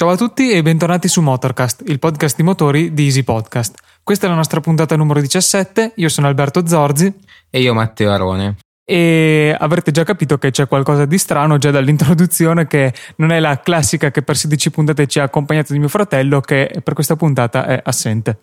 Ciao a tutti e bentornati su Motorcast, il podcast di motori di Easy Podcast. Questa è la nostra puntata numero 17, io sono Alberto Zorzi. E io Matteo Arone. E avrete già capito che c'è qualcosa di strano già dall'introduzione che non è la classica che per 16 puntate ci ha accompagnato di mio fratello che per questa puntata è assente.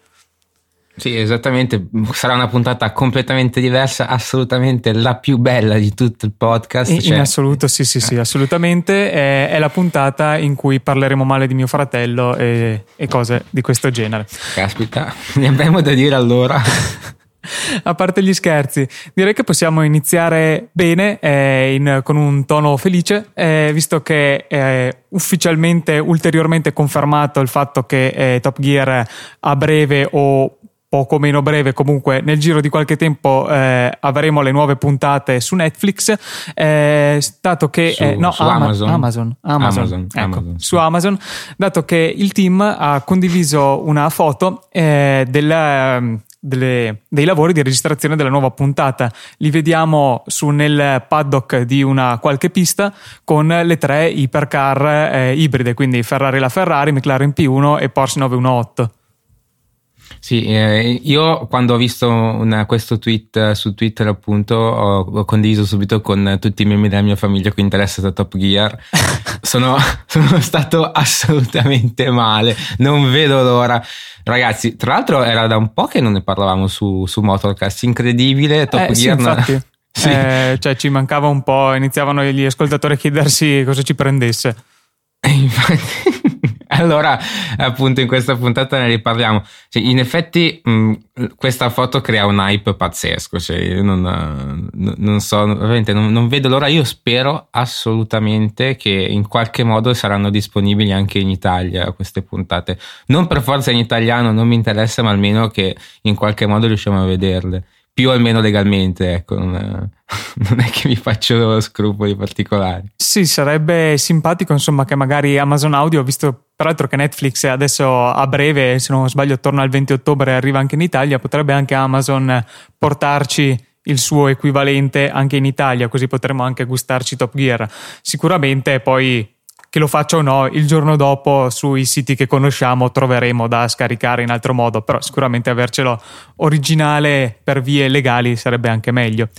Sì, esattamente, sarà una puntata completamente diversa, assolutamente la più bella di tutto il podcast. In, cioè... in assoluto, sì, sì, sì, eh. assolutamente. È, è, la puntata in cui parleremo male di mio fratello e, e cose di questo genere. Caspita, ne abbiamo da dire allora. A parte gli scherzi, direi che possiamo iniziare bene eh, in, con un tono felice, eh, visto che è ufficialmente, ulteriormente confermato il fatto che eh, Top Gear a breve o poco meno breve, comunque nel giro di qualche tempo eh, avremo le nuove puntate su Netflix. Eh, dato che su, eh, no, su Amazon. Amazon, Amazon, Amazon, ecco, Amazon sì. su Amazon, dato che il team ha condiviso una foto eh, del, delle, dei lavori di registrazione della nuova puntata. Li vediamo su nel paddock di una qualche pista con le tre ipercar eh, ibride, quindi Ferrari la Ferrari, McLaren P1 e Porsche 918. Sì, eh, io quando ho visto una, questo tweet eh, su Twitter appunto ho, ho, condiviso subito con tutti i membri della mia famiglia che interessano a Top Gear. sono, sono, stato assolutamente male, non vedo l'ora. Ragazzi, tra l'altro era da un po' che non ne parlavamo su, su Motorcast, incredibile Top eh, Gear. Sì, sì. Eh, cioè ci mancava un po', iniziavano gli ascoltatori a chiedersi cosa ci prendesse. Infatti allora, appunto, in questa puntata ne riparliamo. Cioè, in effetti, mh, questa foto crea un hype pazzesco. Cioè, io non, non so, ovviamente non, non, vedo l'ora. Io spero assolutamente che in qualche modo saranno disponibili anche in Italia queste puntate. Non per forza in italiano, non mi interessa, ma almeno che in qualche modo riusciamo a vederle più o meno legalmente, ecco, non è, non è, che mi faccio scrupoli particolari. Sì, sarebbe simpatico, insomma, che magari Amazon Audio, visto peraltro che Netflix adesso a breve, se non sbaglio, attorno al 20 ottobre arriva anche in Italia, potrebbe anche Amazon portarci il suo equivalente anche in Italia, così potremo anche gustarci Top Gear. Sicuramente poi che lo faccia o no, il giorno dopo sui siti che conosciamo troveremo da scaricare in altro modo, però sicuramente avercelo originale per vie legali sarebbe anche meglio.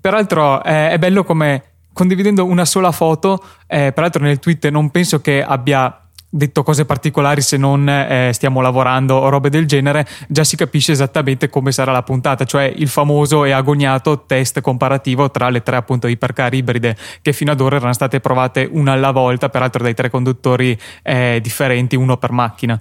Peraltro eh, è bello come condividendo una sola foto, eh, peraltro nel tweet non penso che abbia detto cose particolari se non eh, stiamo lavorando o robe del genere, già si capisce esattamente come sarà la puntata, cioè il famoso e agognato test comparativo tra le tre appunto ipercar ibride che fino ad ora erano state provate una alla volta, peraltro dai tre conduttori eh, differenti, uno per macchina.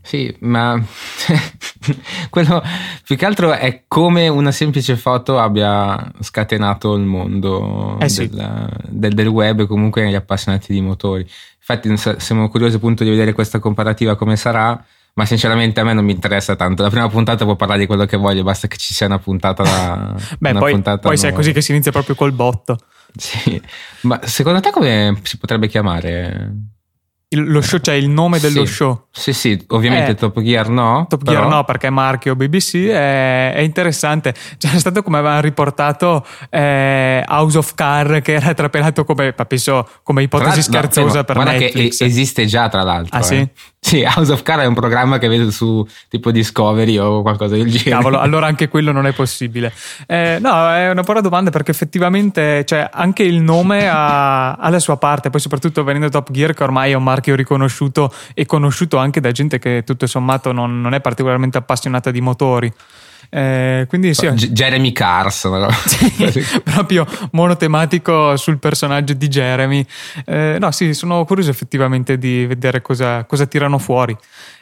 Sì, ma quello più che altro è come una semplice foto abbia scatenato il mondo eh sì. del, del, del, web e comunque negli appassionati di motori. Infatti siamo curiosi appunto di vedere questa comparativa come sarà, ma sinceramente a me non mi interessa tanto. La prima puntata può parlare di quello che voglio, basta che ci sia una puntata da... Beh, una poi, puntata poi se è così che si inizia proprio col botto. Sì, ma secondo te come si potrebbe chiamare? Lo show, cioè il nome dello sì, show. Sì, sì, ovviamente eh, Top Gear no. Top però... Gear no perché è marchio BBC, è, è interessante. C'era stato come avevano riportato eh, House of Car che era trapelato come, penso, come ipotesi scherzosa no, per guarda Netflix. che esiste già tra l'altro. Ah eh. sì? Sì, House of Car è un programma che vedo su tipo Discovery o qualcosa del genere. Cavolo, allora anche quello non è possibile. Eh, no, è una buona domanda perché effettivamente cioè, anche il nome ha, ha, la sua parte, poi soprattutto venendo Top Gear che ormai è un marchio riconosciuto e conosciuto anche da gente che tutto sommato non, non è particolarmente appassionata di motori. Eh, quindi sì, G- Jeremy Carson sì, proprio monotematico sul personaggio di Jeremy. Eh, no sì sono curioso effettivamente di vedere cosa, cosa tirano fuori.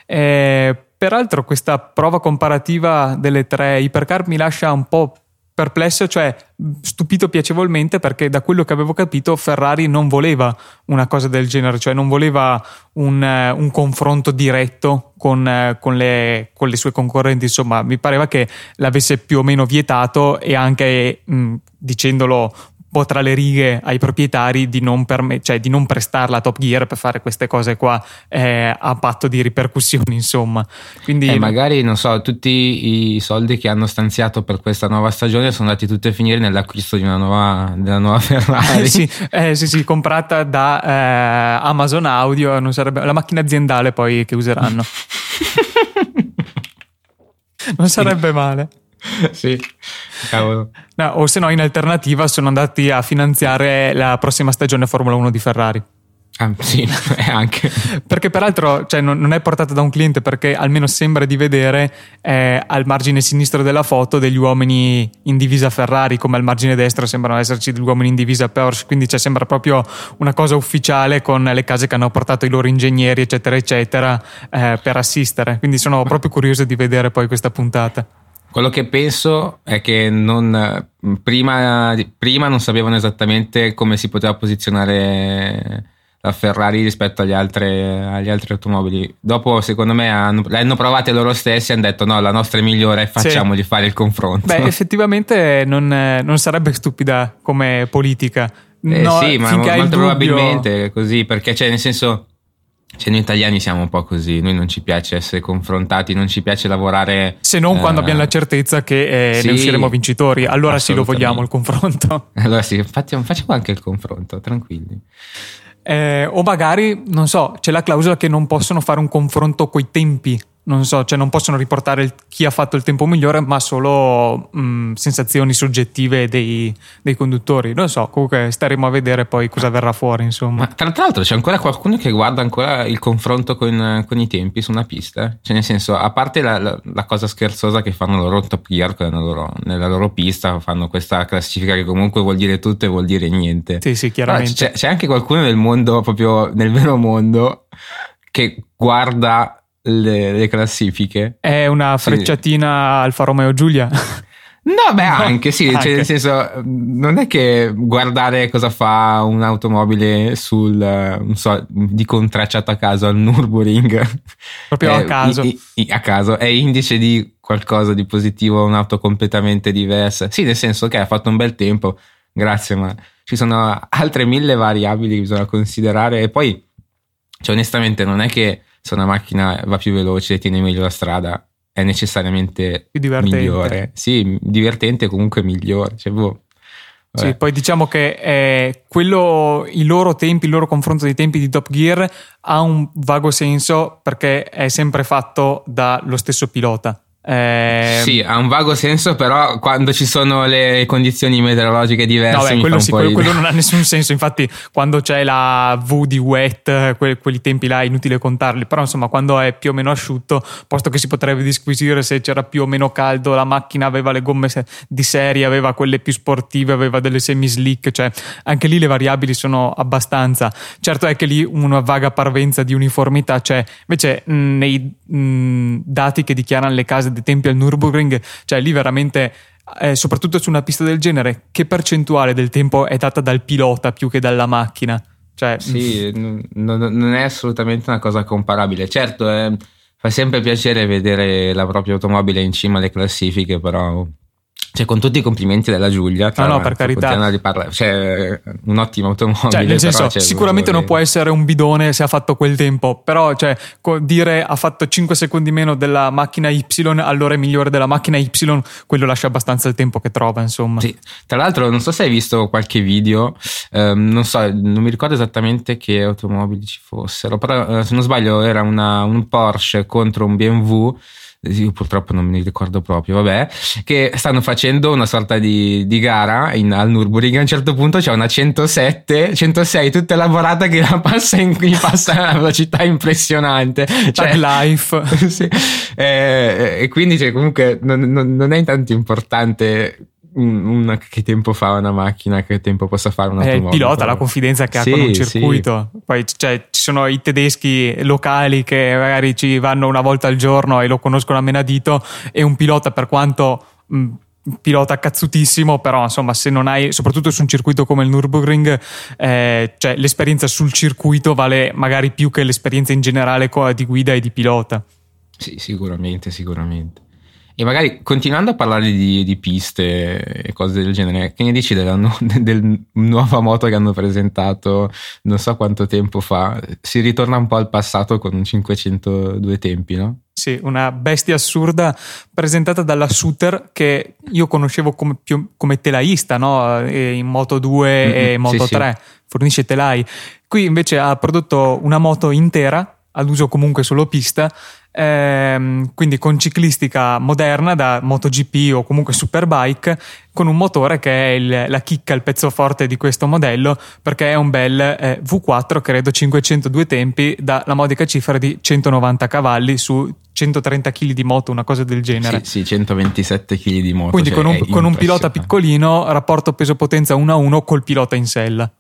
Eh, peraltro questa prova comparativa delle tre ipercar mi lascia un po' perplesso, cioè stupito piacevolmente perché da quello che avevo capito Ferrari non voleva una cosa del genere, cioè non voleva un, uh, un confronto diretto con, uh, con, le, con, le, sue concorrenti, insomma mi pareva che l'avesse più o meno vietato e anche mh, dicendolo po' tra le righe ai proprietari di non, permet- cioè di non prestarla a Top Gear per fare queste cose qua eh, a patto di ripercussioni, insomma. Quindi, eh, magari, non so, tutti i soldi che hanno stanziato per questa nuova stagione sono andati tutti a finire nell'acquisto di una nuova, della nuova Ferrari. sì, eh, sì, sì, comprata da eh, Amazon Audio, non sarebbe la macchina aziendale poi che useranno. non sarebbe male. sì, cavolo. No, o se no, in alternativa, sono andati a finanziare la prossima stagione Formula 1 di Ferrari. Ah, sì, anche. perché peraltro cioè, non, non, è portata da un cliente perché almeno sembra di vedere eh, al margine sinistro della foto degli uomini in divisa Ferrari come al margine destro sembrano esserci degli uomini in divisa Porsche quindi cioè, sembra proprio una cosa ufficiale con le case che hanno portato i loro ingegneri eccetera eccetera eh, per assistere quindi sono proprio curioso di vedere poi questa puntata quello che penso è che non, prima, prima non sapevano esattamente come si poteva posizionare la Ferrari rispetto agli, altre, agli altri automobili. Dopo, secondo me, hanno, le hanno provate loro stessi e hanno detto: no, la nostra è migliore, facciamogli sì. fare il confronto. Beh, effettivamente non, non sarebbe stupida come politica. Eh, no, sì, ma molto dubbio... probabilmente così, perché c'è cioè, nel senso cioè, noi italiani siamo un po' così, noi non ci piace essere confrontati, non ci piace lavorare. Se non eh, quando abbiamo la certezza che eh, sì, ne usciremo vincitori, allora sì lo vogliamo il confronto. Allora sì, infatti facciamo anche il confronto, tranquilli. Eh, o magari, non so, c'è la clausola che non possono fare un confronto coi tempi non so, cioè non possono riportare il, chi ha fatto il tempo migliore, ma solo mh, sensazioni soggettive dei, dei, conduttori. Non so, comunque staremo a vedere poi cosa verrà fuori, insomma. Ma tra l'altro c'è ancora qualcuno che guarda ancora il confronto con, con i tempi su una pista? Cioè nel senso, a parte la, la, la cosa scherzosa che fanno loro Top Gear nella loro, nella loro, pista, fanno questa classifica che comunque vuol dire tutto e vuol dire niente. Sì, sì, chiaramente. C'è, c'è anche qualcuno nel mondo, proprio nel vero mondo, che guarda le, le classifiche. È una frecciatina sì. Alfa Romeo Giulia? No, beh, anche sì, anche. Cioè, nel senso, non è che guardare cosa fa un'automobile sul, non so, di contracciato a caso al Nürburgring. Proprio a caso. I, i, a caso, è indice di qualcosa di positivo, un'auto completamente diversa. Sì, nel senso che ha fatto un bel tempo, grazie, ma ci sono altre mille variabili che bisogna considerare e poi, cioè, onestamente, non è che se una macchina va più veloce, tiene meglio la strada, è necessariamente migliore. Sì, divertente comunque migliore. Cioè, boh. Sì, poi diciamo che eh, quello, i loro tempi, il loro confronto dei tempi di Top Gear ha un vago senso perché è sempre fatto dallo stesso pilota. Eh, sì, ha un vago senso, però quando ci sono le condizioni meteorologiche diverse. No, beh, quello, sì, quello, quello non ha nessun senso. Infatti, quando c'è la V di wet, que- quelli tempi là è inutile contarli. Però, insomma, quando è più o meno asciutto, posto che si potrebbe disquisire se c'era più o meno caldo, la macchina aveva le gomme di serie, aveva quelle più sportive, aveva delle semi-slick. Cioè, anche lì le variabili sono abbastanza. Certo è che lì una vaga parvenza di uniformità c'è. Invece, mh, nei mh, dati che dichiarano le case dei tempi al Nürburgring, cioè lì veramente eh, soprattutto su una pista del genere, che percentuale del tempo è data dal pilota più che dalla macchina? Cioè, sì, n- non è assolutamente una cosa comparabile. Certo, eh, fa sempre piacere vedere la propria automobile in cima alle classifiche, però cioè, con tutti i complimenti della Giulia, no, no, per carità. Di. Cioè, un ottimo automobile. Cioè, nel senso, però, sicuramente non può essere un bidone se ha fatto quel tempo, però cioè, dire ha fatto 5 secondi meno della macchina Y, allora è migliore della macchina Y, quello lascia abbastanza il tempo che trova, insomma. Sì. Tra l'altro, non so se hai visto qualche video, ehm, non so, non mi ricordo esattamente che automobili ci fossero, però eh, se non sbaglio era una, un Porsche contro un BMW io purtroppo non me ne ricordo proprio, vabbè, che stanno facendo una sorta di, di gara in, al Nürburgring. A un certo punto c'è una 107, 106 tutta elaborata che la passa in cui passa a una velocità impressionante. Cioè, life. sì. eh, e quindi cioè, comunque non, non, non è tanto importante una, che tempo fa una macchina, che tempo possa fare un'automobile. Eh, il pilota, la confidenza che ha con un circuito. Sì. Poi cioè, ci sono i tedeschi locali che magari ci vanno una volta al giorno e lo conoscono a menadito e un pilota per quanto... Mh, pilota cazzutissimo, però insomma se non hai, soprattutto su un circuito come il Nürburgring, eh, cioè l'esperienza sul circuito vale magari più che l'esperienza in generale di guida e di pilota. Sì, sicuramente, sicuramente. E magari continuando a parlare di, di, piste e cose del genere, che ne dici della nu- del nuova moto che hanno presentato non so quanto tempo fa? Si ritorna un po' al passato con un 502 tempi, no? Sì, una bestia assurda presentata dalla Suter che io conoscevo come, più, come telaista no? in Moto 2 mm-hmm, e Moto sì, 3, sì. fornisce telai. Qui invece ha prodotto una moto intera, ad uso comunque solo pista, ehm, quindi con ciclistica moderna da MotoGP o comunque Superbike, con un motore che è il, la chicca, il pezzo forte di questo modello, perché è un bel eh, V4, credo 502 tempi, dalla modica cifra di 190 cavalli su 130 kg di moto, una cosa del genere. Sì, sì 127 kg di moto. Quindi cioè con, un, con un pilota piccolino, rapporto peso-potenza 1 a 1 col pilota in sella.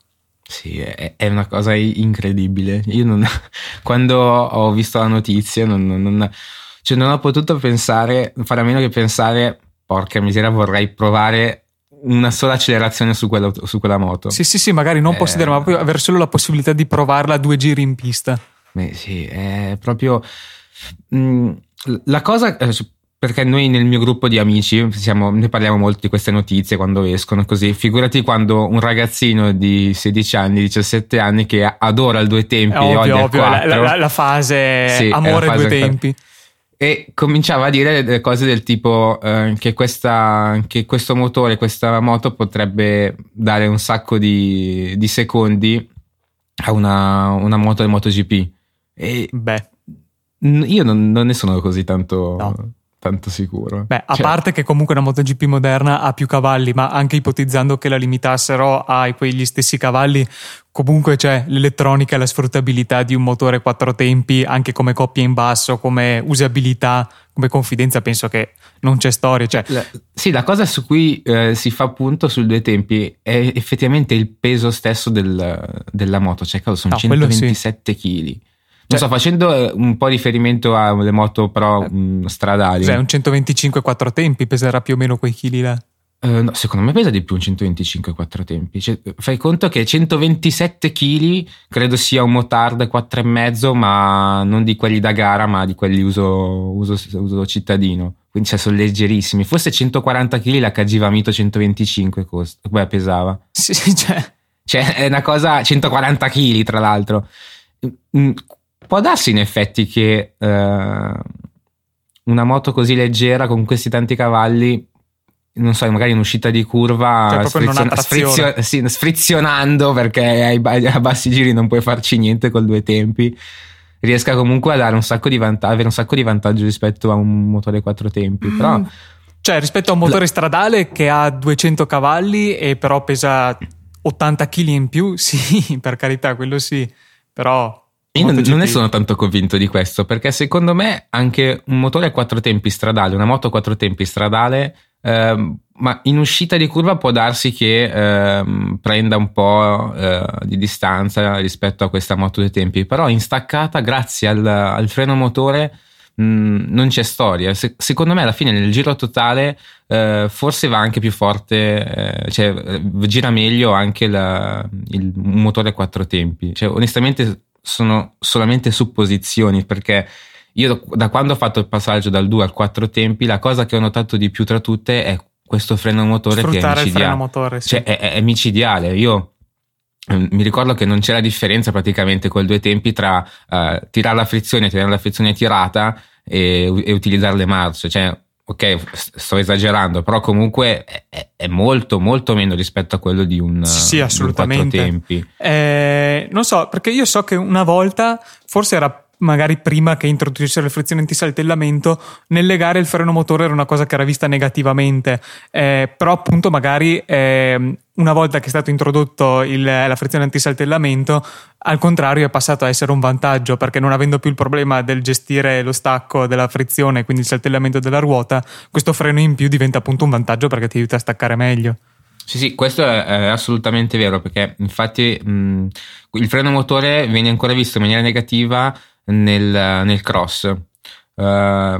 Sì, è, è, una cosa incredibile. Io non, quando ho visto la notizia non, non, cioè non ho potuto pensare, fare a meno che pensare, porca miseria, vorrei provare una sola accelerazione su quella, su quella moto. Sì, sì, sì, magari non eh, possedere, ma proprio avere solo la possibilità di provarla a due giri in pista. Beh, sì, è proprio... Mh, mm, la cosa, eh, perché noi nel mio gruppo di amici siamo, ne parliamo molto di queste notizie quando escono così. Figurati quando un ragazzino di 16 anni, 17 anni che adora il due tempi ovvio, odia ovvio, il 4. La, la, la fase sì, amore fase due tempi. E cominciava a dire cose del tipo eh, che, questa, che, questo motore, questa moto potrebbe dare un sacco di, di secondi a una, una moto del MotoGP. E Beh. Io non, non ne sono così tanto... No tanto sicuro. Beh, a cioè... parte che comunque una MotoGP moderna ha più cavalli, ma anche ipotizzando che la limitassero a quegli stessi cavalli, comunque c'è l'elettronica e la sfruttabilità di un motore quattro tempi, anche come coppia in basso, come usabilità, come confidenza, penso che non c'è storia. Cioè... La, sì, la cosa su cui eh, si fa punto sul due tempi è effettivamente il peso stesso del, della moto, cioè sono no, 127 kg. Sì. Non cioè, so, facendo eh, un po' riferimento alle moto però eh, mh, stradali. Cioè, un 125 4 tempi peserà più o meno quei chili là. Uh, no, secondo me pesa di più un 125 4 tempi. Cioè, fai conto che 127 kg credo sia un motard 4,5, ma non di quelli da gara, ma di quelli uso, uso, uso cittadino. Quindi cioè, sono leggerissimi. Forse 140 kg la Cagiva Mito 125 costa, beh, pesava. Sì, cioè. cioè, è una cosa 140 kg, tra l'altro. Può darsi in effetti che eh, una moto così leggera con questi tanti cavalli non so, magari in uscita di curva cioè, sfrizion- sfrizio- sì, sfrizionando perché ai, a bassi giri non puoi farci niente col due tempi riesca comunque a dare un sacco di vantaggio avere un sacco di vantaggio rispetto a un motore quattro tempi mm. però cioè rispetto a un motore stradale che ha 200 cavalli e però pesa 80 kg in più sì per carità quello sì però io non, non, ne sono tanto convinto di questo, perché secondo me anche un motore a quattro tempi stradale, una moto a quattro tempi stradale, ehm, ma in uscita di curva può darsi che ehm, prenda un po' eh, di distanza rispetto a questa moto dei tempi, però in staccata, grazie al, al freno motore, mh, non c'è storia. Se, secondo me alla fine nel giro totale eh, forse va anche più forte, eh, cioè eh, gira meglio anche la, il motore a quattro tempi. Cioè, onestamente sono solamente supposizioni perché io da quando ho fatto il passaggio dal 2 al 4 tempi la cosa che ho notato di più tra tutte è questo freno motore Sfruttare che è micidiale. Motore, sì. Cioè è, è, micidiale. Io mm, mi ricordo che non c'era differenza praticamente con i due tempi tra uh, tirare la frizione, tenere la frizione tirata e, e utilizzare le marce. Cioè ok, sto esagerando, però comunque è, è, molto, molto meno rispetto a quello di un, sì, assolutamente. Un tempi. Eh, non so, perché io so che una volta, forse era magari prima che introducessero le frizioni antisaltellamento, nelle gare il freno motore era una cosa che era vista negativamente, eh, però appunto magari eh, una volta che è stato introdotto il, la frizione antisaltellamento, al contrario è passato a essere un vantaggio perché non avendo più il problema del gestire lo stacco della frizione, quindi il saltellamento della ruota, questo freno in più diventa appunto un vantaggio perché ti aiuta a staccare meglio. Sì, sì, questo è, assolutamente vero perché infatti mh, il freno motore viene ancora visto in maniera negativa nel, nel cross. Uh,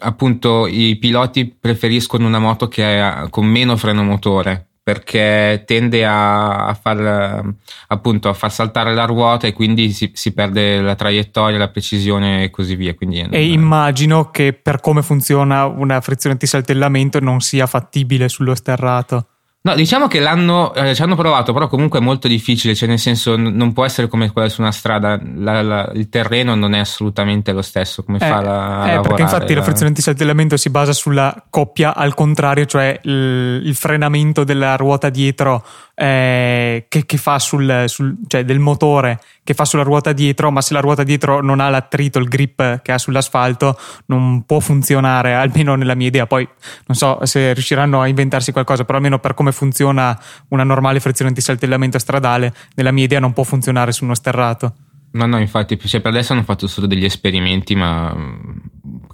appunto i piloti preferiscono una moto che ha con meno freno motore perché tende a, a, far, appunto, a far saltare la ruota e quindi si, si, perde la traiettoria, la precisione e così via. Quindi, e non... immagino che per come funziona una frizione antisaltellamento non sia fattibile sullo sterrato. No, diciamo che l'hanno, eh, ci hanno provato, però comunque è molto difficile, cioè nel senso n- non può essere come quella su una strada, la, la, il terreno non è assolutamente lo stesso come eh, fa la, eh, Perché infatti la, la frizione antisaltellamento si basa sulla coppia al contrario, cioè il, il frenamento della ruota dietro eh, che, che, fa sul, sul, cioè del motore che fa sulla ruota dietro, ma se la ruota dietro non ha l'attrito, il grip che ha sull'asfalto, non può funzionare, almeno nella mia idea. Poi non so se riusciranno a inventarsi qualcosa, però almeno per come funziona una normale frizione antisaltellamento stradale, nella mia idea non può funzionare su uno sterrato. No, no, infatti, cioè per adesso hanno fatto solo degli esperimenti, ma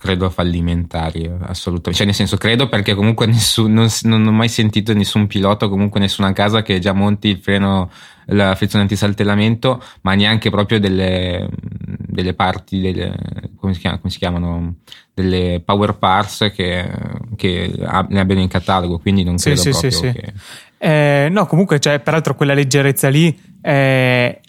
credo fallimentari, assolutamente. Cioè, nel senso, credo perché comunque nessun, non, non, ho mai sentito nessun pilota, comunque nessuna casa che già monti il freno, la frizione antisaltellamento, ma neanche proprio delle, delle parti, delle, come, si chiamano, come si chiamano, delle power parts che, che ne abbiano in catalogo, quindi non credo sì, proprio sì, sì, che... Eh, no, comunque, cioè, peraltro quella leggerezza lì... Eh,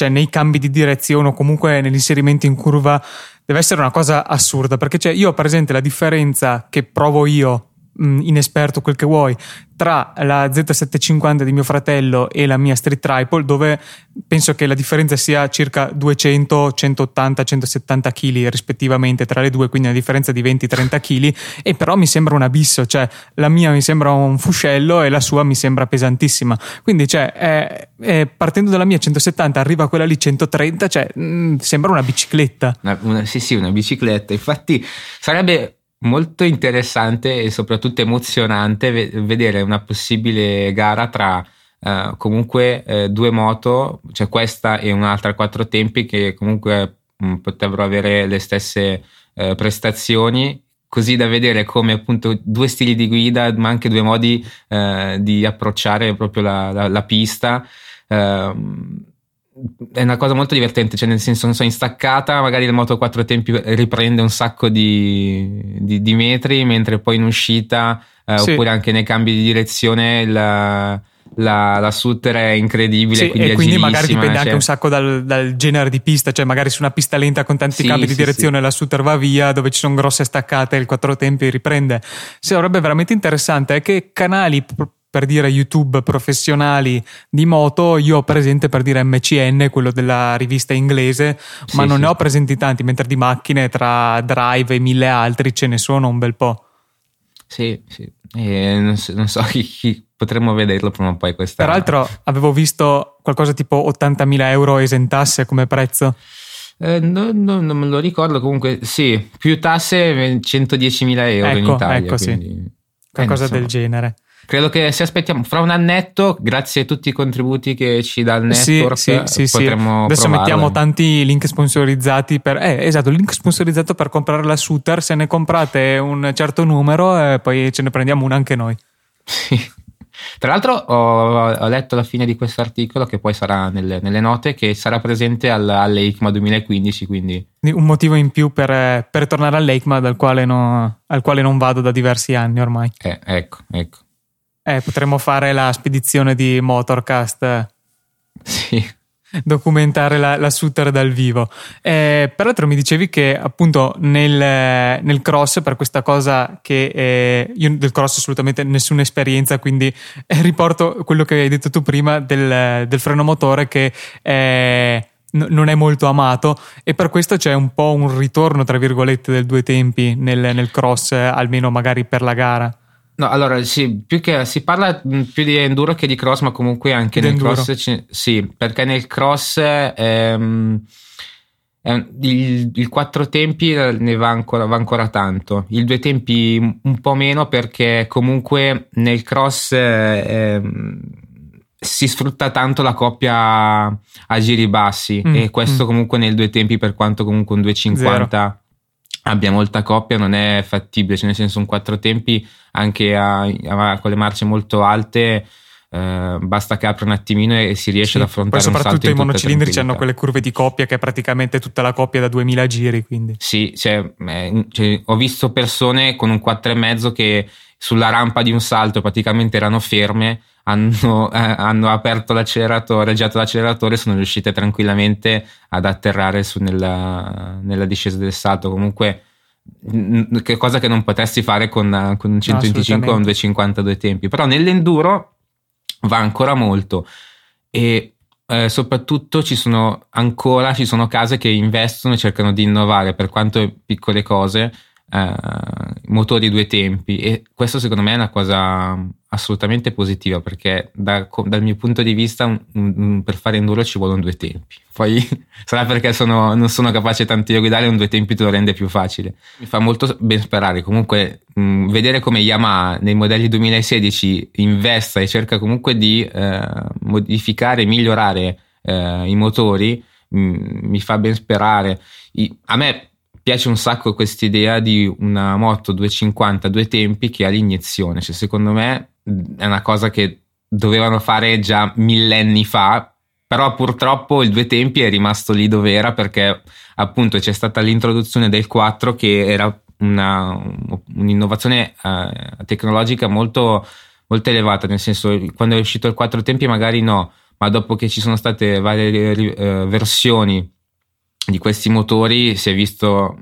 cioè nei cambi di direzione o comunque nell'inserimento in curva deve essere una cosa assurda perché cioè, io ho presente la differenza che provo io inesperto quel che vuoi tra la Z750 di mio fratello e la mia Street Tripod dove penso che la differenza sia circa 200, 180, 170 kg rispettivamente tra le due, quindi una differenza di 20-30 kg e però mi sembra un abisso, cioè la mia mi sembra un fuscello e la sua mi sembra pesantissima, quindi cioè è, è, partendo dalla mia 170 arriva quella lì 130, cioè mh, sembra una bicicletta. Una, una, sì sì, una bicicletta, infatti sarebbe molto interessante e soprattutto emozionante vedere una possibile gara tra uh, comunque uh, due moto, cioè questa e un'altra a quattro tempi che comunque mh, mm, potrebbero avere le stesse uh, prestazioni. Così da vedere come appunto due stili di guida ma anche due modi di approcciare proprio la, la, la pista. Ehm, è una cosa molto divertente, cioè nel senso non so, in staccata magari il moto 4 tempi riprende un sacco di, di, di metri, mentre poi in uscita eh, sì. oppure anche nei cambi di direzione la, la, la Sutter è incredibile. Sì, quindi e quindi magari dipende cioè... anche un sacco dal, dal, genere di pista, cioè magari su una pista lenta con tanti sì, cambi di direzione la Sutter va via, dove ci sono grosse staccate il 4 tempi riprende. Sarebbe veramente interessante è che canali per dire YouTube professionali di moto, io ho presente per dire MCN, quello della rivista inglese, sì, ma non sì. ne ho presenti tanti, mentre di macchine tra Drive e mille altri ce ne sono un bel po'. Sì, sì. E non so, non so chi, chi, potremmo vederlo prima o poi questa. Tra avevo visto qualcosa tipo 80.000 euro esentasse come prezzo. Eh, no, no, non me lo ricordo, comunque sì, più tasse 110.000 euro ecco, in Italia. Ecco, quindi... sì. Qualcosa eh, del genere. Credo che se aspettiamo fra un annetto, grazie a tutti i contributi che ci dà il network, sì, sì, sì, potremo Adesso provarlo. mettiamo tanti link sponsorizzati per eh, esatto, link sponsorizzato per comprare la Suter, se ne comprate un certo numero e poi ce ne prendiamo una anche noi. Sì. Tra l'altro ho, ho, letto alla fine di questo articolo, che poi sarà nelle, nelle note, che sarà presente al, all'EICMA 2015, quindi... Un motivo in più per, per tornare all'EICMA dal quale, no, al quale non vado da diversi anni ormai. Eh, ecco, ecco. Eh, potremmo fare la spedizione di Motorcast. Sì. Documentare la, la Sutter dal vivo. Eh, peraltro mi dicevi che appunto nel, nel cross, per questa cosa che eh, io del cross assolutamente nessuna esperienza, quindi eh, riporto quello che hai detto tu prima del, del freno motore che eh, non è molto amato e per questo c'è un po' un ritorno, tra virgolette, del due tempi nel, nel cross, almeno magari per la gara. No, allora sì, più che si parla mm, più di enduro che di cross, ma comunque anche nel enduro. cross ci, sì, perché nel cross ehm, il, il, quattro tempi ne va ancora, va ancora, tanto, il due tempi un po' meno perché comunque nel cross ehm, si sfrutta tanto la coppia a giri bassi mm, e questo mm. comunque nel due tempi per quanto comunque un 250 Zero abbia molta coppia non è fattibile, cioè nel senso un quattro tempi anche a, a, con le marce molto alte eh, basta che apra un attimino e si riesce sì, ad affrontare poi soprattutto i monocilindrici hanno quelle curve di coppia che è praticamente tutta la coppia da 2000 giri quindi. Sì cioè, eh, cioè, ho visto persone con un 4,5 che sulla rampa di un salto praticamente erano ferme, hanno, eh, hanno aperto l'acceleratore, girato l'acceleratore e sono riuscite tranquillamente ad atterrare su nella, nella discesa del salto. Comunque che cosa che non potresti fare con, con un 125 o un 252 tempi però nell'enduro va ancora molto e eh, soprattutto ci sono ancora ci sono case che investono e cercano di innovare per quanto piccole cose eh, motori due tempi. E questo secondo me è una cosa assolutamente positiva perché da, dal mio punto di vista un, un, per fare enduro ci vogliono due tempi. Poi sarà perché sono, non sono capace tanto di guidare un due tempi te lo rende più facile. Mi fa molto ben sperare. Comunque mh, vedere come Yamaha nei modelli 2016 investa e cerca comunque di eh, modificare e migliorare eh, i motori mh, mi fa ben sperare. I, a me piace un sacco questa idea di una moto 250 due tempi che ha l'iniezione cioè secondo me è una cosa che dovevano fare già millenni fa, però purtroppo il due tempi è rimasto lì dove era perché appunto c'è stata l'introduzione del 4 che era una, un'innovazione uh, tecnologica molto, molto elevata, nel senso quando è uscito il 4 tempi magari no, ma dopo che ci sono state varie uh, versioni di questi motori si, visto,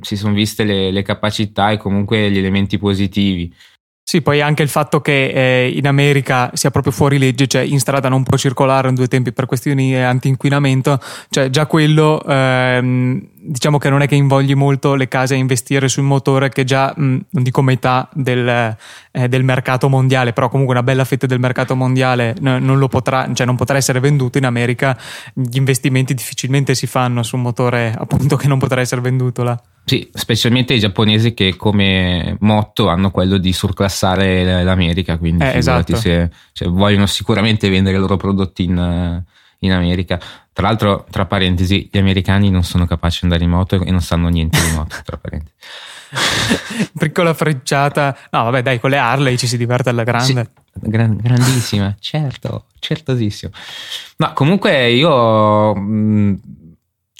si sono viste le, le capacità e comunque gli elementi positivi. Sì, poi anche il fatto che eh, in America sia proprio fuori legge, cioè in strada non può circolare in due tempi per questioni anti-inquinamento, cioè già quello ehm, diciamo che non è che invogli molto le case a investire sul motore che già mh, non dico metà del, eh, del, mercato mondiale, però comunque una bella fetta del mercato mondiale n- non, potrà, cioè non potrà essere venduto in America, gli investimenti difficilmente si fanno su un motore appunto che non potrà essere venduto là. Sì, specialmente i giapponesi che come motto hanno quello di surclassare l'America, quindi eh, esatto. se cioè, vogliono sicuramente vendere i loro prodotti in, in, America. Tra l'altro, tra parentesi, gli americani non sono capaci di andare in moto e non sanno niente di moto, tra parentesi. Piccola frecciata. No, vabbè, dai, con le Harley ci si diverte alla grande. Sì, gran, grandissima, certo, certosissimo. No, comunque io mh,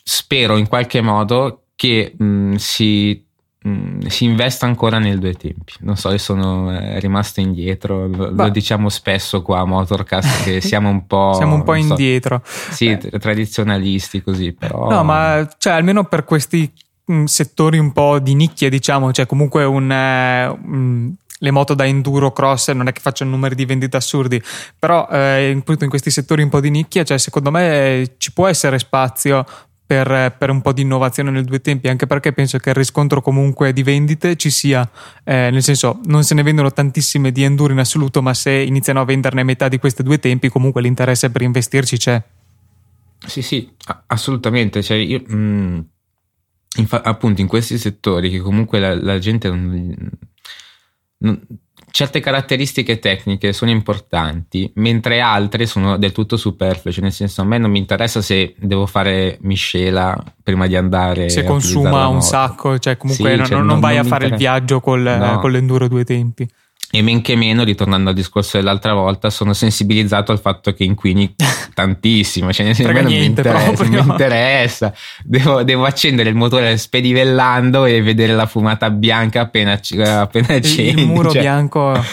spero in qualche modo che mh, si, mh, si, investa ancora nel due tempi. Non so, io sono eh, rimasto indietro, lo, lo, diciamo spesso qua a Motorcast che siamo un po'... siamo un po' indietro. So, sì, eh. tradizionalisti così, però... No, ma cioè, almeno per questi mh, settori un po' di nicchia, diciamo, cioè comunque un... Eh, le moto da enduro cross non è che facciano numeri di vendita assurdi, però eh, in, in questi settori un po' di nicchia, cioè secondo me ci può essere spazio per, per, un po' di innovazione nel due tempi, anche perché penso che il riscontro comunque di vendite ci sia, eh, nel senso non se ne vendono tantissime di enduro in assoluto, ma se iniziano a venderne metà di questi due tempi, comunque l'interesse per investirci c'è. Sì, sì, assolutamente. Cioè, io, mh, mm, infa- appunto in questi settori che comunque la, la gente non, non certe caratteristiche tecniche sono importanti, mentre altre sono del tutto superflue. Cioè, nel senso, a me non mi interessa se devo fare miscela prima di andare. Se consuma un sacco, cioè comunque sì, non, cioè, non, non, vai a fare interessa. il viaggio col, no. con l'enduro due tempi. E men che meno, ritornando al discorso dell'altra volta, sono sensibilizzato al fatto che inquini tantissimo. Cioè, nel non mi interessa, mi interessa. Devo, devo, accendere il motore spedivellando e vedere la fumata bianca appena, appena accendi. Il muro cioè, bianco.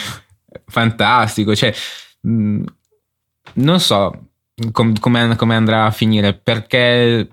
Fantastico. Cioè, mh, non so com, come, come andrà a finire perché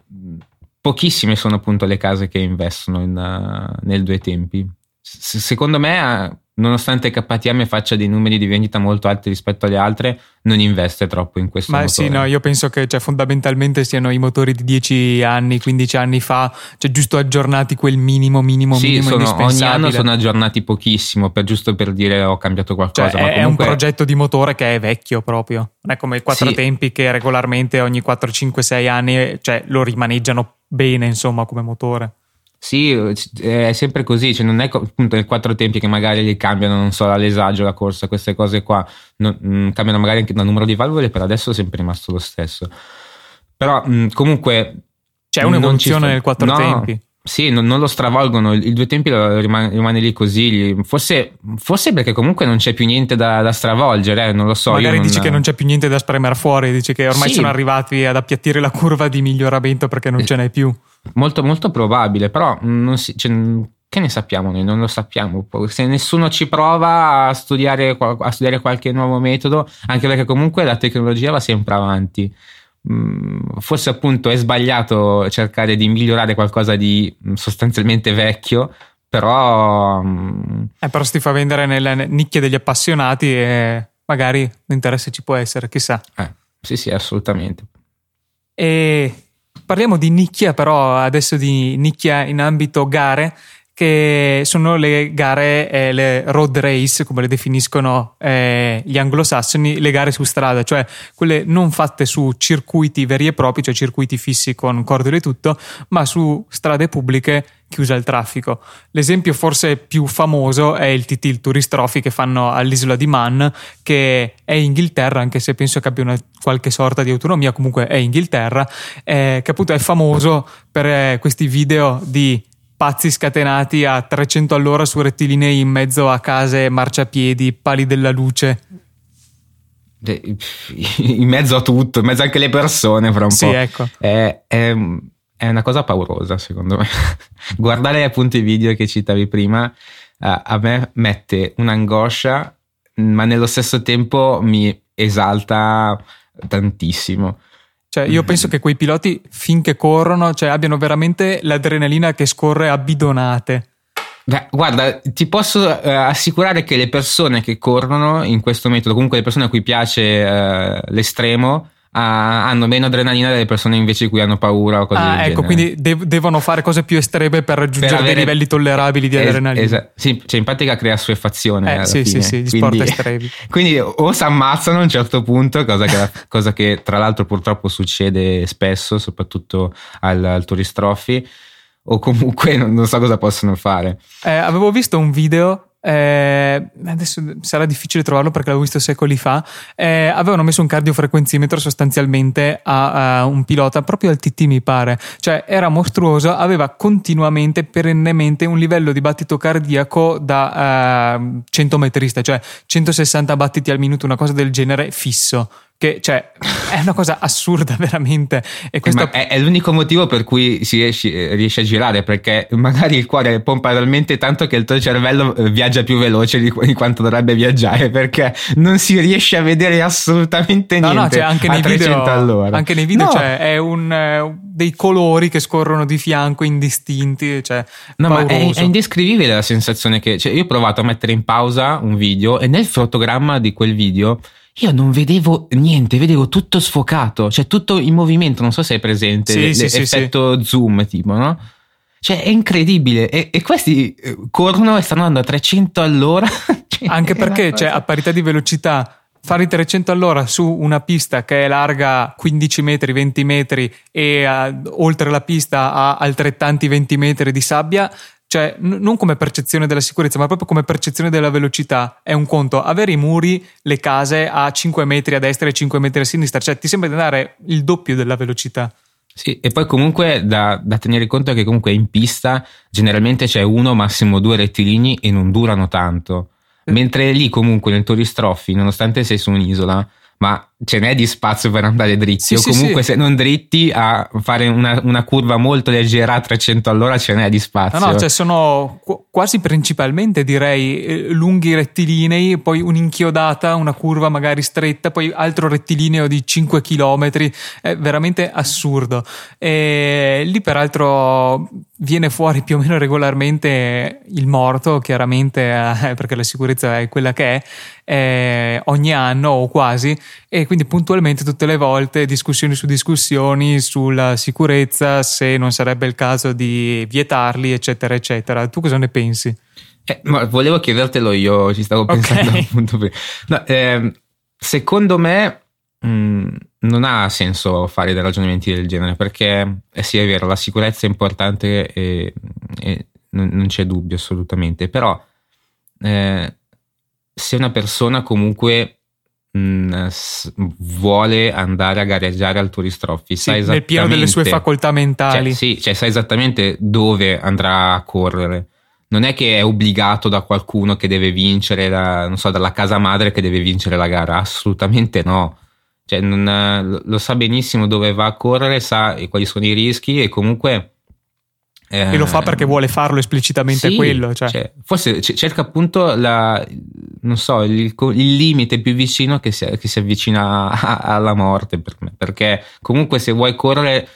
pochissime sono appunto le case che investono in, uh, nel due tempi. S- secondo me nonostante KTM faccia dei numeri di vendita molto alti rispetto alle altre, non investe troppo in questo Ma motore. sì, no, io penso che cioè, fondamentalmente siano i motori di 10 anni, 15 anni fa, cioè giusto aggiornati quel minimo, minimo, sì, minimo sono, ogni anno sono aggiornati pochissimo, per, giusto per dire ho cambiato qualcosa. Cioè, è, comunque... un progetto di motore che è vecchio proprio, non è come i quattro sì. tempi che regolarmente ogni 4, 5, 6 anni cioè, lo rimaneggiano bene, insomma, come motore. Sì, è sempre così, cioè non è appunto nei quattro tempi che magari li cambiano, non so, l'esagio, la corsa, queste cose qua, non, mh, mm, cambiano magari anche il numero di valvole, per adesso è sempre rimasto lo stesso. Però mh, mm, comunque... C'è un'evoluzione nel quattro no, tempi. Sì, non, non, lo stravolgono, il, il due tempi rimane, rimane, lì così, forse, forse, perché comunque non c'è più niente da, da stravolgere, eh, non lo so. Magari non... dici che non c'è più niente da spremere fuori, dici che ormai sì. sono arrivati ad appiattire la curva di miglioramento perché non ce n'è più. Molto, molto probabile, però si, cioè, che ne sappiamo noi? Non lo sappiamo. Se nessuno ci prova a studiare, a studiare qualche nuovo metodo, anche perché comunque la tecnologia va sempre avanti. Mm, forse appunto è sbagliato cercare di migliorare qualcosa di mm, sostanzialmente vecchio, però... Mm, eh, però si fa vendere nelle nicchie degli appassionati e magari l'interesse ci può essere, chissà. Eh, sì, sì, assolutamente. E parliamo di nicchia, però adesso di nicchia in ambito gare che sono le gare, eh, le road race, come le definiscono eh, gli anglosassoni, le gare su strada, cioè quelle non fatte su circuiti veri e propri, cioè circuiti fissi con cordole e tutto, ma su strade pubbliche chiuse al traffico. L'esempio forse più famoso è il TT, il Tourist Trophy che fanno all'isola di Man, che è Inghilterra, anche se penso che abbia una qualche sorta di autonomia, comunque è Inghilterra, eh, che appunto è famoso per eh, questi video di pazzi scatenati a 300 all'ora su rettilinei in mezzo a case, marciapiedi, pali della luce. In mezzo a tutto, in mezzo anche alle persone, fra un sì, po'. Ecco. È, è, è, una cosa paurosa, secondo me. Guardare appunto i video che citavi prima, uh, a me mette un'angoscia, ma nello stesso tempo mi esalta tantissimo. Cioè, io penso che quei piloti, finché corrono, cioè, abbiano veramente l'adrenalina che scorre a bidonate. Beh, guarda, ti posso eh, assicurare che le persone che corrono in questo metodo, comunque le persone a cui piace eh, l'estremo, ah, hanno meno adrenalina delle persone invece di cui hanno paura o cose ah, ecco, genere. quindi dev- devono fare cose più estreme per raggiungere per avere... dei livelli tollerabili di es- adrenalina. Esatto, sì, cioè in pratica crea assuefazione. Eh, sì, fine. sì, sì, di sport estremi. Quindi o si ammazzano a un certo punto, cosa che, cosa che, tra l'altro purtroppo succede spesso, soprattutto al, al Tourist Trophy, o comunque non, non so cosa possono fare. Eh, avevo visto un video eh, adesso sarà difficile trovarlo perché l'avevo visto secoli fa, eh, avevano messo un cardiofrequenzimetro sostanzialmente a, a, un pilota proprio al TT mi pare, cioè era mostruoso, aveva continuamente, perennemente un livello di battito cardiaco da uh, 100 metrista, cioè 160 battiti al minuto, una cosa del genere fisso che cioè, è una cosa assurda veramente. E questo... è, è, l'unico motivo per cui si riesce, riesce, a girare, perché magari il cuore pompa talmente tanto che il tuo cervello eh, viaggia più veloce di, di quanto dovrebbe viaggiare, perché non si riesce a vedere assolutamente niente. No, no, cioè anche, nei video, all'ora. anche nei video, no. cioè, è un, uh, dei colori che scorrono di fianco indistinti. Cioè, no, ma è, è, indescrivibile la sensazione che... Cioè, io ho provato a mettere in pausa un video e nel fotogramma di quel video io non vedevo niente, vedevo tutto sfocato, cioè tutto in movimento, non so se è presente, sì, l- sì, l'effetto sì, zoom tipo, no? Cioè è incredibile e, e, questi eh, corrono e stanno andando a 300 all'ora. cioè, Anche perché cioè, a parità di velocità fare i 300 all'ora su una pista che è larga 15 metri, 20 metri e uh, oltre la pista ha altrettanti 20 metri di sabbia cioè n- non come percezione della sicurezza, ma proprio come percezione della velocità. È un conto avere i muri, le case a 5 metri a destra e 5 metri a sinistra, cioè ti sembra di andare il doppio della velocità. Sì, e poi comunque da, da, tenere conto che comunque in pista generalmente c'è uno, massimo due rettilini e non durano tanto. Eh. Mentre lì comunque nel Tourist Trophy, nonostante sei su un'isola, ma ce n'è di spazio per andare dritti sì, o sì, comunque sì. se non dritti a fare una, una, curva molto leggera a 300 all'ora ce n'è di spazio. No no cioè sono qu- quasi principalmente direi eh, lunghi rettilinei poi un'inchiodata una curva magari stretta poi altro rettilineo di 5 km è veramente assurdo. E lì peraltro viene fuori più o meno regolarmente il morto chiaramente eh, perché la sicurezza è quella che è eh, ogni anno o quasi e quindi puntualmente tutte le volte discussioni su discussioni sulla sicurezza, se non sarebbe il caso di vietarli, eccetera, eccetera. Tu cosa ne pensi? Eh, ma volevo chiedertelo io, ci stavo pensando okay. appunto prima. No, eh, secondo me mh, mm, non ha senso fare dei ragionamenti del genere perché eh sì è vero, la sicurezza è importante e, e non, non, c'è dubbio assolutamente, però eh, se una persona comunque mh, mm, vuole andare a gareggiare al Tourist Trophy, sì, nel pieno delle sue facoltà mentali. Cioè, sì, cioè sa esattamente dove andrà a correre. Non è che è obbligato da qualcuno che deve vincere, da, non so, dalla casa madre che deve vincere la gara. Assolutamente no. Cioè, non, lo sa benissimo dove va a correre, sa quali sono i rischi e comunque Eh, e lo fa perché vuole farlo esplicitamente sì, quello. Cioè. Cioè, forse c- cerca appunto la, non so, il, il, limite più vicino che si, che si avvicina a, alla morte per me. Perché comunque se vuoi correre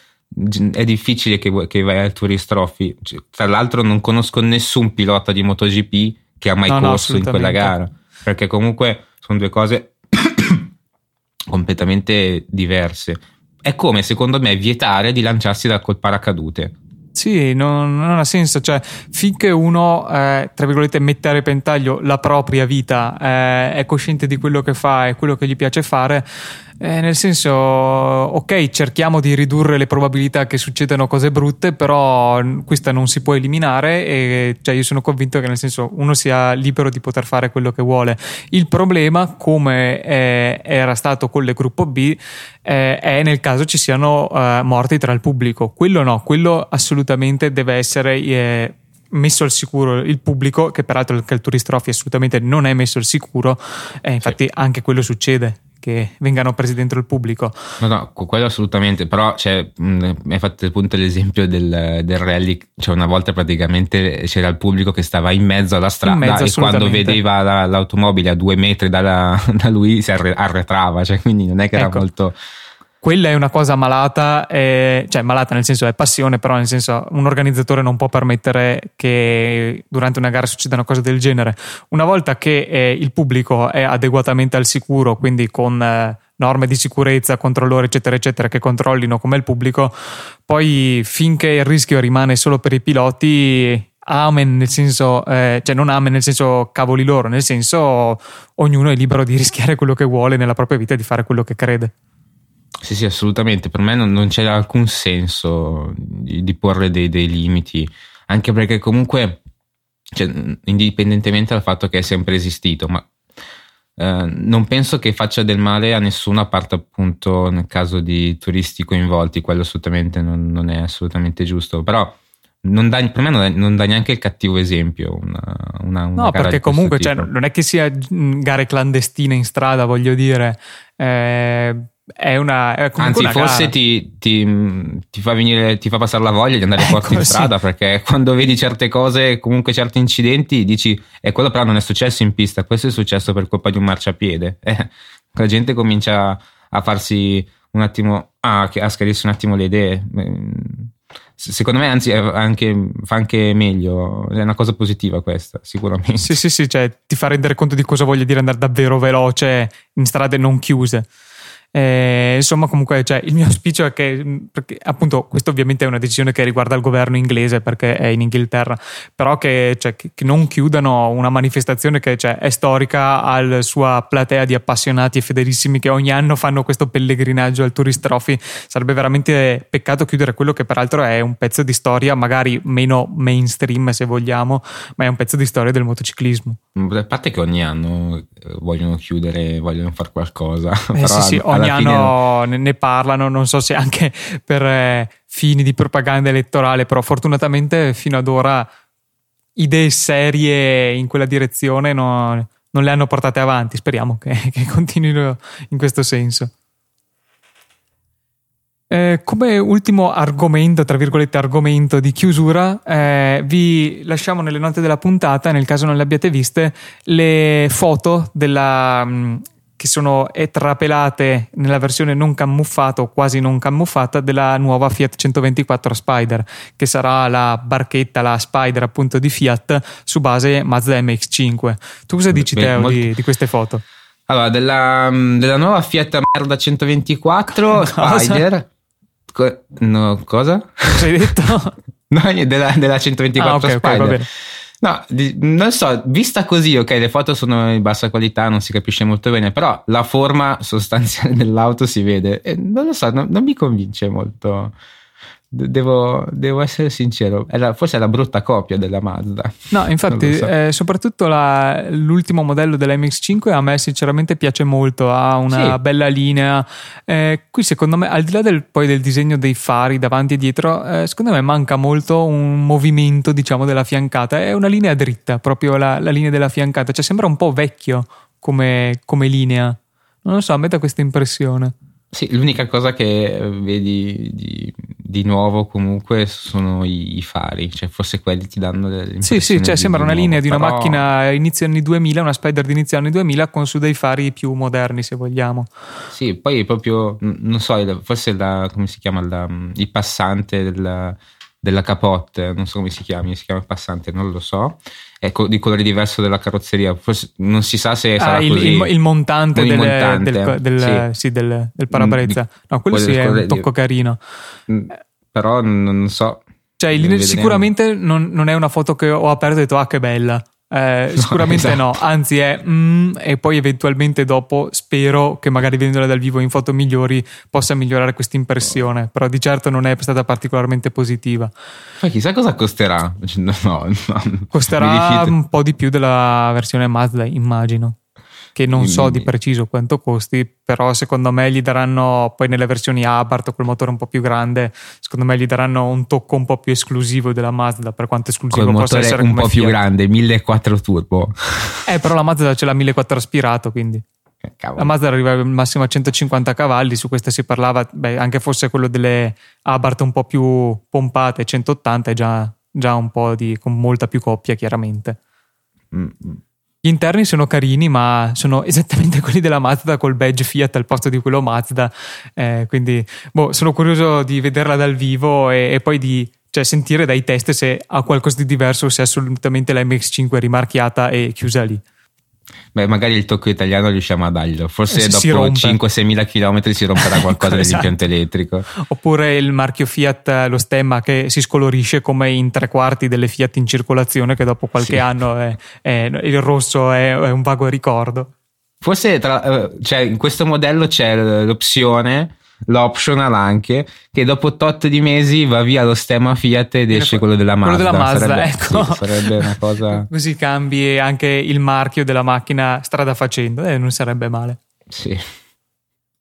è difficile che, che vai al Trophy. Cioè, tra l'altro non conosco nessun pilota di MotoGP che ha mai no, corso no, in quella gara. Perché comunque sono due cose completamente diverse. È come, secondo me, vietare di lanciarsi dal col paracadute. Sì, non, non, ha senso. Cioè, finché uno, eh, tra virgolette, mette a repentaglio la propria vita, eh, è cosciente di quello che fa e quello che gli piace fare, eh, nel senso, ok, cerchiamo di ridurre le probabilità che succedano cose brutte, però questa non si può eliminare e cioè, io sono convinto che nel senso uno sia libero di poter fare quello che vuole. Il problema, come eh, era stato con le gruppo B, eh, è nel caso ci siano eh, morti tra il pubblico. Quello no, quello assolutamente deve essere eh, messo al sicuro il pubblico, che peraltro il Trophy assolutamente non è messo al sicuro, e infatti sì. anche quello succede che vengano presi dentro il pubblico. No, no, quello assolutamente, però cioè, mi hai fatto appunto l'esempio del, del, rally, cioè una volta praticamente c'era il pubblico che stava in mezzo alla strada mezzo, e quando vedeva la, l'automobile a due metri dalla, da lui si arretrava, cioè, quindi non è che era ecco. molto quella è una cosa malata, eh, cioè malata nel senso è passione, però nel senso un organizzatore non può permettere che durante una gara succedano cose del genere. Una volta che eh, il pubblico è adeguatamente al sicuro, quindi con eh, norme di sicurezza, controllori eccetera eccetera che controllino come il pubblico, poi finché il rischio rimane solo per i piloti amen nel senso, eh, cioè non amen nel senso cavoli loro, nel senso ognuno è libero di rischiare quello che vuole nella propria vita e di fare quello che crede. Sì, sì, assolutamente. Per me non, non c'è alcun senso di, di porre dei, dei, limiti, anche perché comunque, cioè, indipendentemente dal fatto che è sempre esistito, ma eh, non penso che faccia del male a nessuno, a parte appunto nel caso di turisti coinvolti, quello assolutamente non, non è assolutamente giusto. Però non dà, per me non dà, non dà, neanche il cattivo esempio. Una, una, una no, perché comunque cioè, non è che sia gare clandestine in strada, voglio dire. Eh, è una. È Anzi, una forse ti, ti, ti, fa venire, ti fa passare la voglia di andare ecco, forte in strada perché quando vedi certe cose, comunque certi incidenti, dici, e quello però non è successo in pista, questo è successo per colpa di un marciapiede. Eh, la gente comincia a farsi un attimo, a, a schiarirsi un attimo le idee. Secondo me, anzi, anche, fa anche meglio. È una cosa positiva questa, sicuramente. Sì, sì, sì, cioè ti fa rendere conto di cosa voglia dire andare davvero veloce in strade non chiuse. Eh, insomma, comunque, cioè, il mio auspicio è che, perché, appunto, questo ovviamente è una decisione che riguarda il governo inglese perché è in Inghilterra, però che, cioè, che, non chiudano una manifestazione che cioè, è storica alla sua platea di appassionati e fedelissimi che ogni anno fanno questo pellegrinaggio al Tourist Trophy. Sarebbe veramente peccato chiudere quello che peraltro è un pezzo di storia, magari meno mainstream se vogliamo, ma è un pezzo di storia del motociclismo. A parte che ogni anno eh, vogliono chiudere, vogliono fare qualcosa. Eh, sì, sì, ogni anno fine... ne parlano, non so se anche per eh, fini di propaganda elettorale, però fortunatamente fino ad ora idee serie in quella direzione no, non le hanno portate avanti. Speriamo che, che continuino in questo senso. Eh, come ultimo argomento, tra virgolette, argomento di chiusura, eh, vi lasciamo nelle note della puntata, nel caso non le abbiate viste, le foto della, mm, che sono trapelate nella versione non camuffata o quasi non camuffata della nuova Fiat 124 Spider, che sarà la barchetta, la Spider appunto di Fiat su base Mazda MX5. Tu cosa dici, Beh, Teo, molto... di, di queste foto? Allora, della, della nuova Fiat merda 124 Spider Co- no, cosa? Cosa hai detto? no, della, della 124 ah, okay, Spider. Okay, no, non so, vista così, ok, le foto sono in bassa qualità, non si capisce molto bene, però la forma sostanziale dell'auto si vede e non lo so, non, non mi convince molto. Devo, devo, essere sincero, è la, forse è la brutta copia della Mazda. No, infatti, so. eh, soprattutto la, l'ultimo modello della MX5 a me sinceramente piace molto, ha una sì. bella linea. Eh, qui secondo me, al di là del, poi del disegno dei fari davanti e dietro, eh, secondo me manca molto un movimento, diciamo, della fiancata. È una linea dritta, proprio la, la linea della fiancata, cioè sembra un po' vecchio come, come linea. Non lo so, a me dà questa impressione. Sì, l'unica cosa che vedi di, di nuovo comunque sono i, i, fari, cioè forse quelli ti danno delle Sì, sì, cioè sembra una linea di una però... macchina inizio anni 2000, una Spider di inizio anni 2000 con su dei fari più moderni se vogliamo. Sì, poi proprio, non so, forse la, come si chiama, la, il passante della, della capote, non so come si chiami, si chiama passante, non lo so è di colore diverso della carrozzeria. Forse non si sa se sarà il, così. Il, il montante, del, montante. Del, del, sì. Sì, del, del parabrezza. No, quello sì è un tocco carino. Mm, però non so. Cioè, sicuramente non, non, è una foto che ho aperto e ho detto, ah, che bella. Eh, sicuramente no, esatto. anzi è mm, e poi eventualmente dopo spero che magari vedendola dal vivo in foto migliori possa migliorare questa impressione, però di certo non è stata particolarmente positiva. Ma chissà cosa costerà. No, no, costerà un po' di più della versione Mazda, immagino che non so di preciso quanto costi, però secondo me gli daranno poi nelle versioni Abarth col motore un po' più grande, secondo me gli daranno un tocco un po' più esclusivo della Mazda, per quanto esclusivo col possa essere un po' più Fiat. grande, 1400 turbo. Eh, però la Mazda ce l'ha 1400 aspirato, quindi eh, la Mazda arriva al massimo a 150 cavalli, su questa si parlava, beh, anche forse quello delle Abarth un po' più pompate, 180 è già, già un po' di, con molta più coppia chiaramente. Mm-hmm. Gli interni sono carini, ma sono esattamente quelli della Mazda col badge Fiat al posto di quello Mazda. Eh, quindi boh, sono curioso di vederla dal vivo e, e poi di cioè, sentire dai test se ha qualcosa di diverso o se è assolutamente la MX5 rimarchiata e chiusa lì. Beh, magari il tocco italiano riusciamo a darglielo. Forse eh, dopo 5-6 mila km si romperà qualcosa esatto. dell'impianto elettrico. Oppure il marchio Fiat, lo stemma che si scolorisce come in tre quarti delle Fiat in circolazione, che dopo qualche sì. anno è, è, il rosso è, è, un vago ricordo. Forse tra, eh, cioè, in questo modello c'è l'opzione l'optional anche, che dopo tot di mesi va via lo stemma Fiat ed esce quello della Mazda. Quello della Mazda, sarebbe, ecco. Sì, sarebbe una cosa... Così cambi anche il marchio della macchina strada facendo, eh, non sarebbe male. Sì.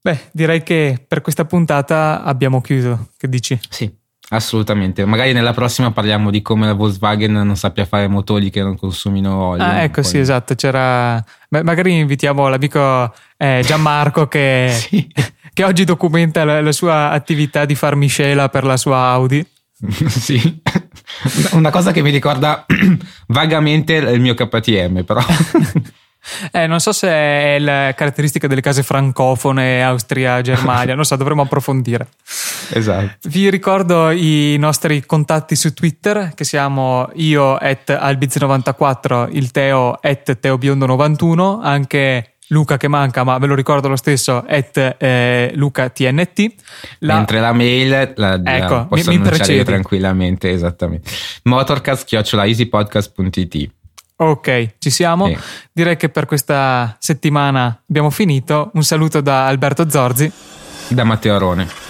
Beh, direi che per questa puntata abbiamo chiuso, che dici? Sì. Assolutamente, magari nella prossima parliamo di come la Volkswagen non sappia fare motori che non consumino olio. Ah, ecco, poi... sì, esatto. C'era. Magari invitiamo l'amico eh, Gianmarco che sì che oggi documenta la, la sua attività di far miscela per la sua Audi. sì, una cosa che mi ricorda vagamente il mio KTM, però. Eh, non so se è la caratteristica delle case francofone Austria-Germania, non so, dovremmo approfondire. Esatto. Vi ricordo i nostri contatti su Twitter, che siamo io at albiz94, il Teo at teobiondo91, anche Luca che manca, ma ve lo ricordo lo stesso, at eh, LucaTNT. La... Mentre la mail la, ecco, la posso mi, mi tranquillamente, esattamente. motorcast.easypodcast.it Ok, ci siamo. Sì. Direi che per questa settimana abbiamo finito. Un saluto da Alberto Zorzi. Da Matteo Arone.